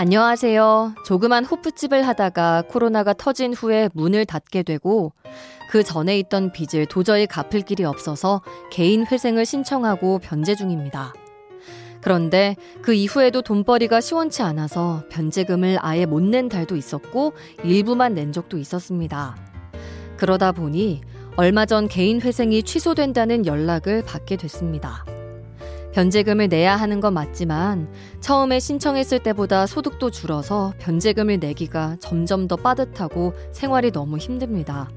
안녕하세요. 조그만 호프집을 하다가 코로나가 터진 후에 문을 닫게 되고 그 전에 있던 빚을 도저히 갚을 길이 없어서 개인 회생을 신청하고 변제 중입니다. 그런데 그 이후에도 돈벌이가 시원치 않아서 변제금을 아예 못 낸 달도 있었고 일부만 낸 적도 있었습니다. 그러다 보니 얼마 전 개인 회생이 취소된다는 연락을 받게 됐습니다. 변제금을 내야 하는 건 맞지만 처음에 신청했을 때보다 소득도 줄어서 변제금을 내기가 점점 더 빠듯하고 생활이 너무 힘듭니다.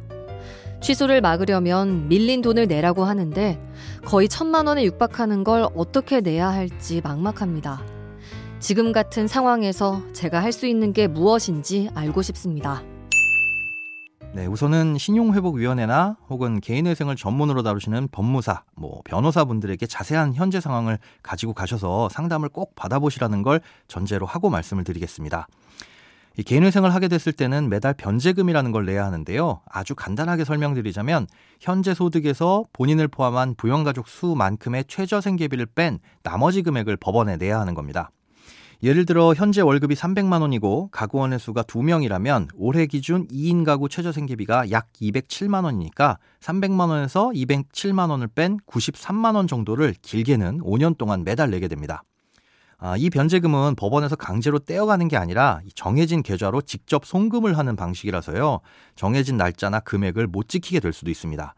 취소를 막으려면 밀린 돈을 내라고 하는데 거의 천만 원에 육박하는 걸 어떻게 내야 할지 막막합니다. 지금 같은 상황에서 제가 할 수 있는 게 무엇인지 알고 싶습니다. 네, 우선은 신용회복위원회나 혹은 개인회생을 전문으로 다루시는 법무사, 뭐 변호사분들에게 자세한 현재 상황을 가지고 가셔서 상담을 꼭 받아보시라는 걸 전제로 하고 말씀을 드리겠습니다. 이 개인회생을 하게 됐을 때는 매달 변제금이라는 걸 내야 하는데요. 아주 간단하게 설명드리자면 현재 소득에서 본인을 포함한 부영가족 수만큼의 최저 생계비를 뺀 나머지 금액을 법원에 내야 하는 겁니다. 예를 들어 현재 월급이 300만 원이고 가구원의 수가 2명이라면 올해 기준 2인 가구 최저 생계비가 약 207만 원이니까 300만 원에서 207만 원을 뺀 93만 원 정도를 길게는 5년 동안 매달 내게 됩니다. 아, 이 변제금은 법원에서 강제로 떼어가는 게 아니라 정해진 계좌로 직접 송금을 하는 방식이라서요. 정해진 날짜나 금액을 못 지키게 될 수도 있습니다.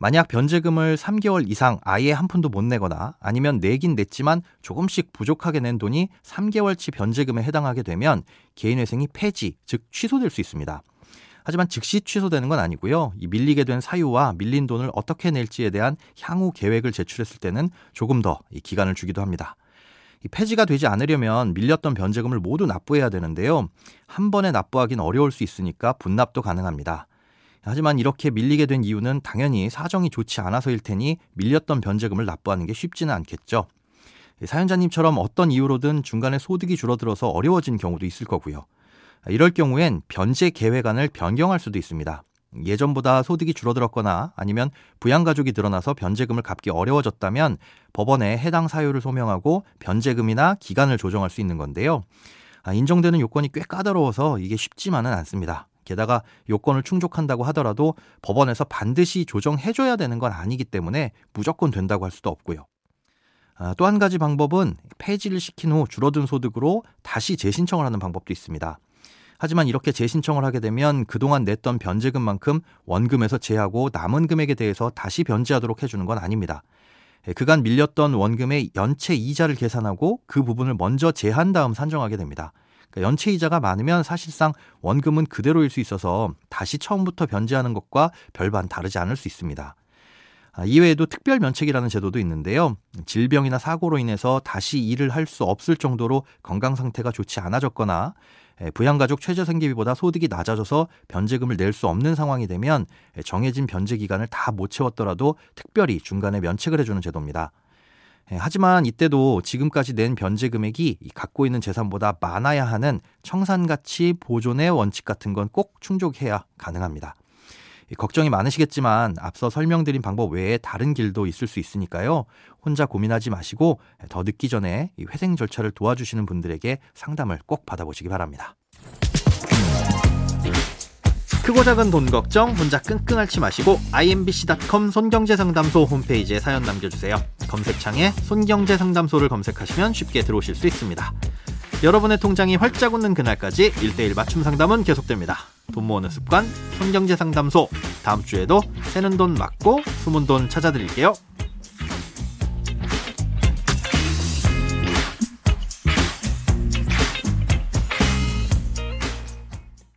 만약 변제금을 3개월 이상 아예 한 푼도 못 내거나 아니면 내긴 냈지만 조금씩 부족하게 낸 돈이 3개월치 변제금에 해당하게 되면 개인회생이 폐지, 즉 취소될 수 있습니다. 하지만 즉시 취소되는 건 아니고요. 이 밀리게 된 사유와 밀린 돈을 어떻게 낼지에 대한 향후 계획을 제출했을 때는 조금 더 기간을 주기도 합니다. 이 폐지가 되지 않으려면 밀렸던 변제금을 모두 납부해야 되는데요. 한 번에 납부하기는 어려울 수 있으니까 분납도 가능합니다. 하지만 이렇게 밀리게 된 이유는 당연히 사정이 좋지 않아서일 테니 밀렸던 변제금을 납부하는 게 쉽지는 않겠죠. 사연자님처럼 어떤 이유로든 중간에 소득이 줄어들어서 어려워진 경우도 있을 거고요. 이럴 경우엔 변제 계획안을 변경할 수도 있습니다. 예전보다 소득이 줄어들었거나 아니면 부양가족이 늘어나서 변제금을 갚기 어려워졌다면 법원에 해당 사유를 소명하고 변제금이나 기간을 조정할 수 있는 건데요. 인정되는 요건이 꽤 까다로워서 이게 쉽지만은 않습니다. 게다가 요건을 충족한다고 하더라도 법원에서 반드시 조정해줘야 되는 건 아니기 때문에 무조건 된다고 할 수도 없고요. 아, 또한 가지 방법은 폐지를 시킨 후 줄어든 소득으로 다시 재신청을 하는 방법도 있습니다. 하지만 이렇게 재신청을 하게 되면 그동안 냈던 변제금만큼 원금에서 제하고 남은 금액에 대해서 다시 변제하도록 해주는 건 아닙니다. 예, 그간 밀렸던 원금의 연체 이자를 계산하고 그 부분을 먼저 제한 다음 산정하게 됩니다. 그러니까 연체 이자가 많으면 사실상 원금은 그대로일 수 있어서 다시 처음부터 변제하는 것과 별반 다르지 않을 수 있습니다. 아, 이외에도 특별 면책이라는 제도도 있는데요. 질병이나 사고로 인해서 다시 일을 할 수 없을 정도로 건강 상태가 좋지 않아졌거나 부양가족 최저 생계비보다 소득이 낮아져서 변제금을 낼 수 없는 상황이 되면 정해진 변제 기간을 다 못 채웠더라도 특별히 중간에 면책을 해주는 제도입니다. 예, 하지만 이때도 지금까지 낸 변제 금액이 갖고 있는 재산보다 많아야 하는 청산가치 보존의 원칙 같은 건 꼭 충족해야 가능합니다. 걱정이 많으시겠지만 앞서 설명드린 방법 외에 다른 길도 있을 수 있으니까요. 혼자 고민하지 마시고 더 늦기 전에 회생 절차를 도와주시는 분들에게 상담을 꼭 받아보시기 바랍니다. 크고 작은 돈 걱정 혼자 끙끙 앓지 마시고 imbc.com 손경제상담소 홈페이지에 사연 남겨주세요. 검색창에 손경제 상담소를 검색하시면 쉽게 들어오실 수 있습니다. 여러분의 통장이 활짝 웃는 그날까지 1대1 맞춤 상담은 계속됩니다. 돈 모으는 습관 손경제 상담소 다음 주에도 새는 돈 맞고 숨은 돈 찾아드릴게요.